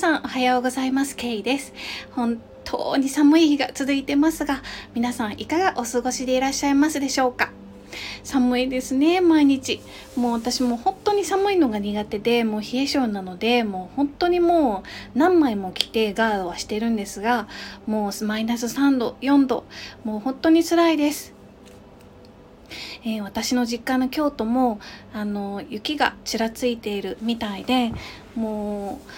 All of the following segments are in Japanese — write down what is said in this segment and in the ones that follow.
さんおはようございます。ケイです。本当に寒い日が続いてますが、皆さんいかがお過ごしでいらっしゃいますでしょうか？寒いですね、毎日。もう私も本当に寒いのが苦手で、もう冷え性なので、もう本当にもう何枚も着てガードはしてるんですが、もうマイナス3度、4度、もう本当に辛いです。えー、私の実家の京都もあの雪がちらついているみたいでもう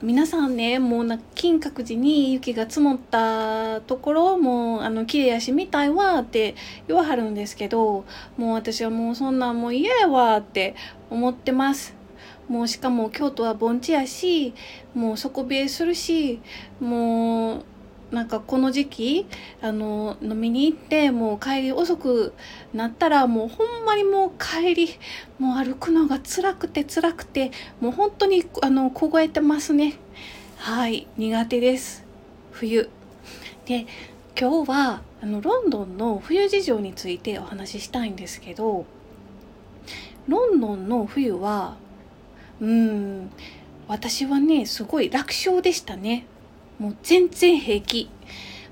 皆さんねもうな金閣寺に雪が積もったところもうあの綺麗やしみたいわって言わはるんですけどもう私はもうそんなんもう嫌やわって思ってます。もうしかも京都は盆地やしもう底冷えするしもうなんかこの時期あの飲みに行ってもう帰り遅くなったらもうほんまにもう帰りもう歩くのが辛くて辛くてもう本当にあの凍えてますね。はい苦手です。冬。で今日はあのロンドンの冬事情についてお話ししたいんですけどロンドンの冬はうん私はねすごい楽勝でしたね。もう全然平気。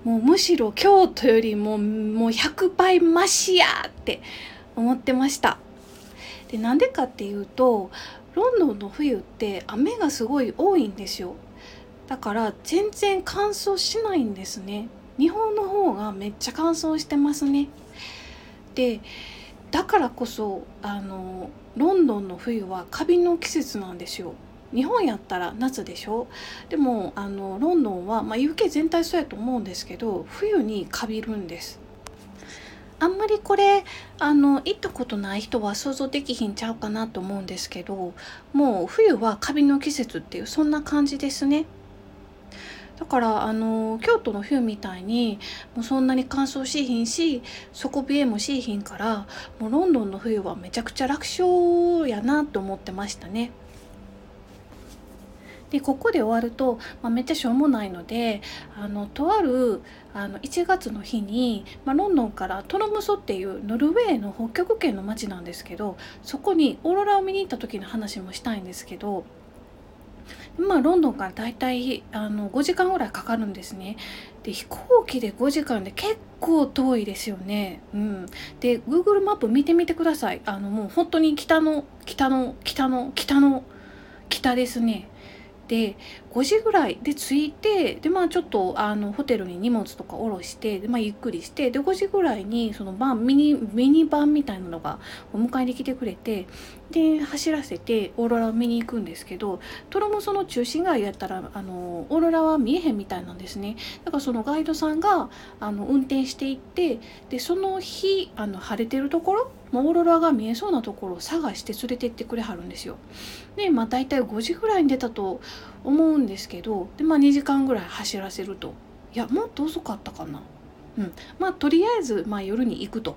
もうむしろ京都よりももう100倍マシやって思ってました。でなんでかっていうとロンドンの冬って雨がすごい多いんですよ。だから全然乾燥しないんですね。日本の方がめっちゃ乾燥してますね。でだからこそあのロンドンの冬はカビの季節なんですよ。日本やったら夏でしょ？でもあのロンドンは、まあ、UK 全体そうやと思うんですけど冬にカビるんです。あんまりこれあの行ったことない人は想像できひんちゃうかなと思うんですけどもう冬はカビの季節っていうそんな感じですね。だからあの京都の冬みたいにもうそんなに乾燥しひんし底冷えもしひんからもうロンドンの冬はめちゃくちゃ楽勝やなと思ってましたね。でここで終わると、まあ、めっちゃしょうもないのであのとあるあの1月の日に、まあ、ロンドンからトロムソっていうノルウェーの北極圏の町なんですけどそこにオーロラを見に行った時の話もしたいんですけどまあロンドンからだいたいあの5時間ぐらいかかるんですね。で飛行機で5時間で結構遠いですよね。うん、で Google マップ見てみてください。あのもう本当に北の北の北の北の北ですね。で5時ぐらいで着いてでまあちょっとあのホテルに荷物とか下ろしてで、まあ、ゆっくりしてで5時ぐらいにそのバンミニミニバンみたいなのがお迎えに来てくれてで走らせてオーロラを見に行くんですけどトロモその中心街やったらあのオーロラは見えへんみたいなんですね。だからそのガイドさんがあの運転していってでその日あの晴れてるところオーロラが見えそうなところを探して連れてってくれはるんですよ。でまあ大体5時ぐらいに出たと思うんですけどで、まあ、2時間ぐらい走らせるといやもっと遅かったかな。うん、まあとりあえず、まあ、夜に行くと。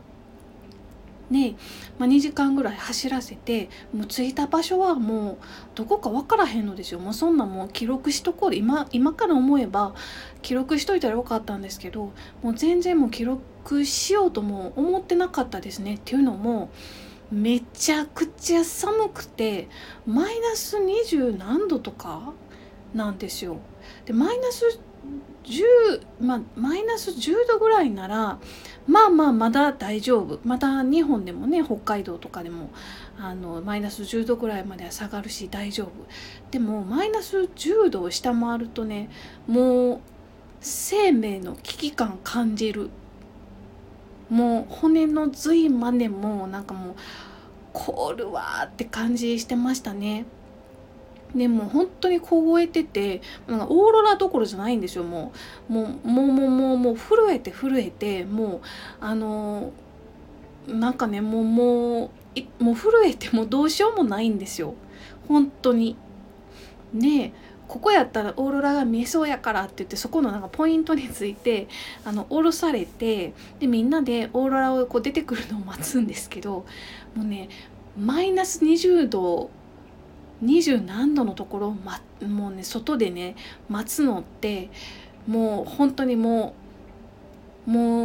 で、まあ、2時間ぐらい走らせてもう着いた場所はもうどこか分からへんのですよもうそんなもう記録しとこう今今から思えば記録しといたらよかったんですけどもう全然もう記録しようとも思ってなかったですね。っていうのもめちゃくちゃ寒くてマイナス20何度とかなんですよ。でマイナス10、ま、マイナス10度ぐらいならまあまあまだ大丈夫。また日本でもね北海道とかでもあのマイナス10度ぐらいまでは下がるし大丈夫。でもマイナス10度を下回るとねもう生命の危機感感じる。もう骨の髄までもなんかもう凍るわって感じしてましたね。でも本当に凍えててなんかオーロラどころじゃないんですよもうもうもうもうもうもう震えて震えてもうあのなんかねもうもうもう震えてもどうしようもないんですよ本当に。ねここやったらオーロラが見えそうやからって言ってそこのなんかポイントについてあの降ろされてでみんなでオーロラをこう出てくるのを待つんですけどもうねマイナス20度20何度のところを、ま、もうね外でね待つのってもう本当にもうもう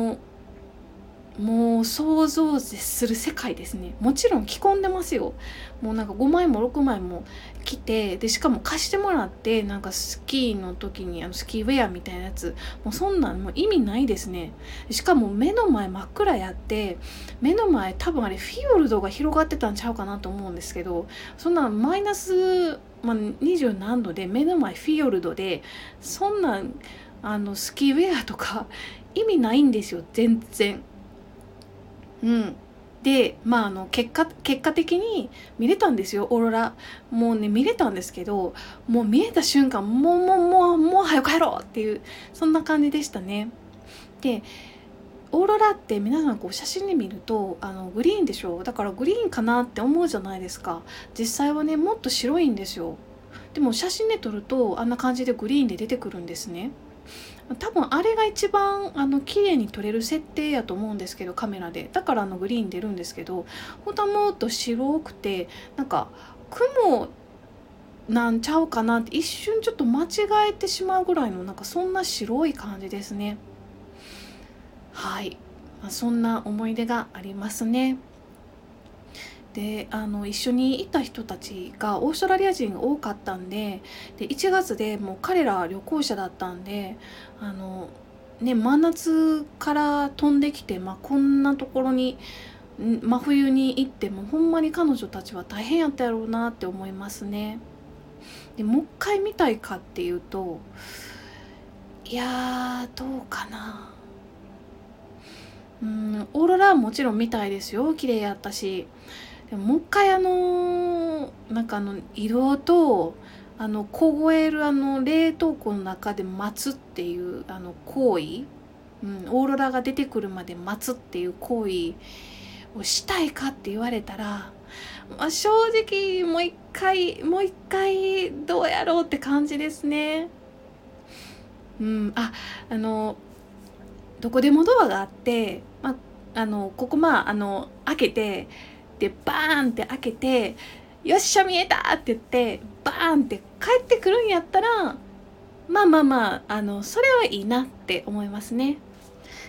もう想像絶する世界ですね。もちろん着込んでますよ。もうなんか5枚も6枚も着てでしかも貸してもらってなんかスキーの時にあのスキーウェアみたいなやつ。もうそんなんもう意味ないですね。しかも目の前真っ暗やって目の前多分あれフィヨルドが広がってたんちゃうかなと思うんですけどそんなマイナス、まあ、20何度で目の前フィヨルドでそんなんあのスキーウェアとか意味ないんですよ。全然。うん、でまああの結果結果的に見れたんですよオーロラ。もうね見れたんですけどもう見えた瞬間もうもうもうもう早く帰ろうっていうそんな感じでしたね。でオーロラって皆さんこう写真で見るとあのグリーンでしょ？だからグリーンかなって思うじゃないですか。実際はねもっと白いんですよ。でも写真で撮るとあんな感じでグリーンで出てくるんですね。多分あれが一番あの綺麗に撮れる設定やと思うんですけどカメラで。だからあのグリーン出るんですけど本当はもっと白くてなんか雲なんちゃうかなって一瞬ちょっと間違えてしまうぐらいのなんかそんな白い感じですね。はい、まあ、そんな思い出がありますね。であの一緒にいた人たちがオーストラリア人が多かったんでで1月でもう彼ら旅行者だったんであの、ね、真夏から飛んできて、まあ、こんなところに真冬に行ってもほんまに彼女たちは大変やったやろうなって思いますね。でもう一回見たいかっていうといやどうかな。うんオーロラはもちろん見たいですよ綺麗やったしでももう一回あのなんかあの移動とあの凍えるあの冷凍庫の中で待つっていうあの行為、うん、オーロラが出てくるまで待つっていう行為をしたいかって言われたら、まあ、正直もう一回もう一回どうやろうって感じですね。うん、ああのどこでもドアがあって、まあ、あのここまああの開けてでバーンって開けて「よっしゃ見えた!」って言ってバーンって帰ってくるんやったらまあまあまああのそれはいいなって思いますね。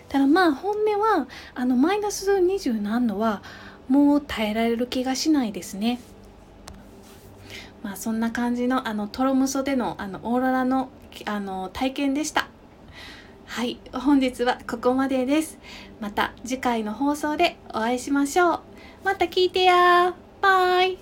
ただまあ本音はあのマイナス20何度はもう耐えられる気がしないですね。まあそんな感じのあのトロムソでのあのオーロラのあの体験でした。はい、本日はここまでです。また次回の放送でお会いしましょう。また聞いてやバイ。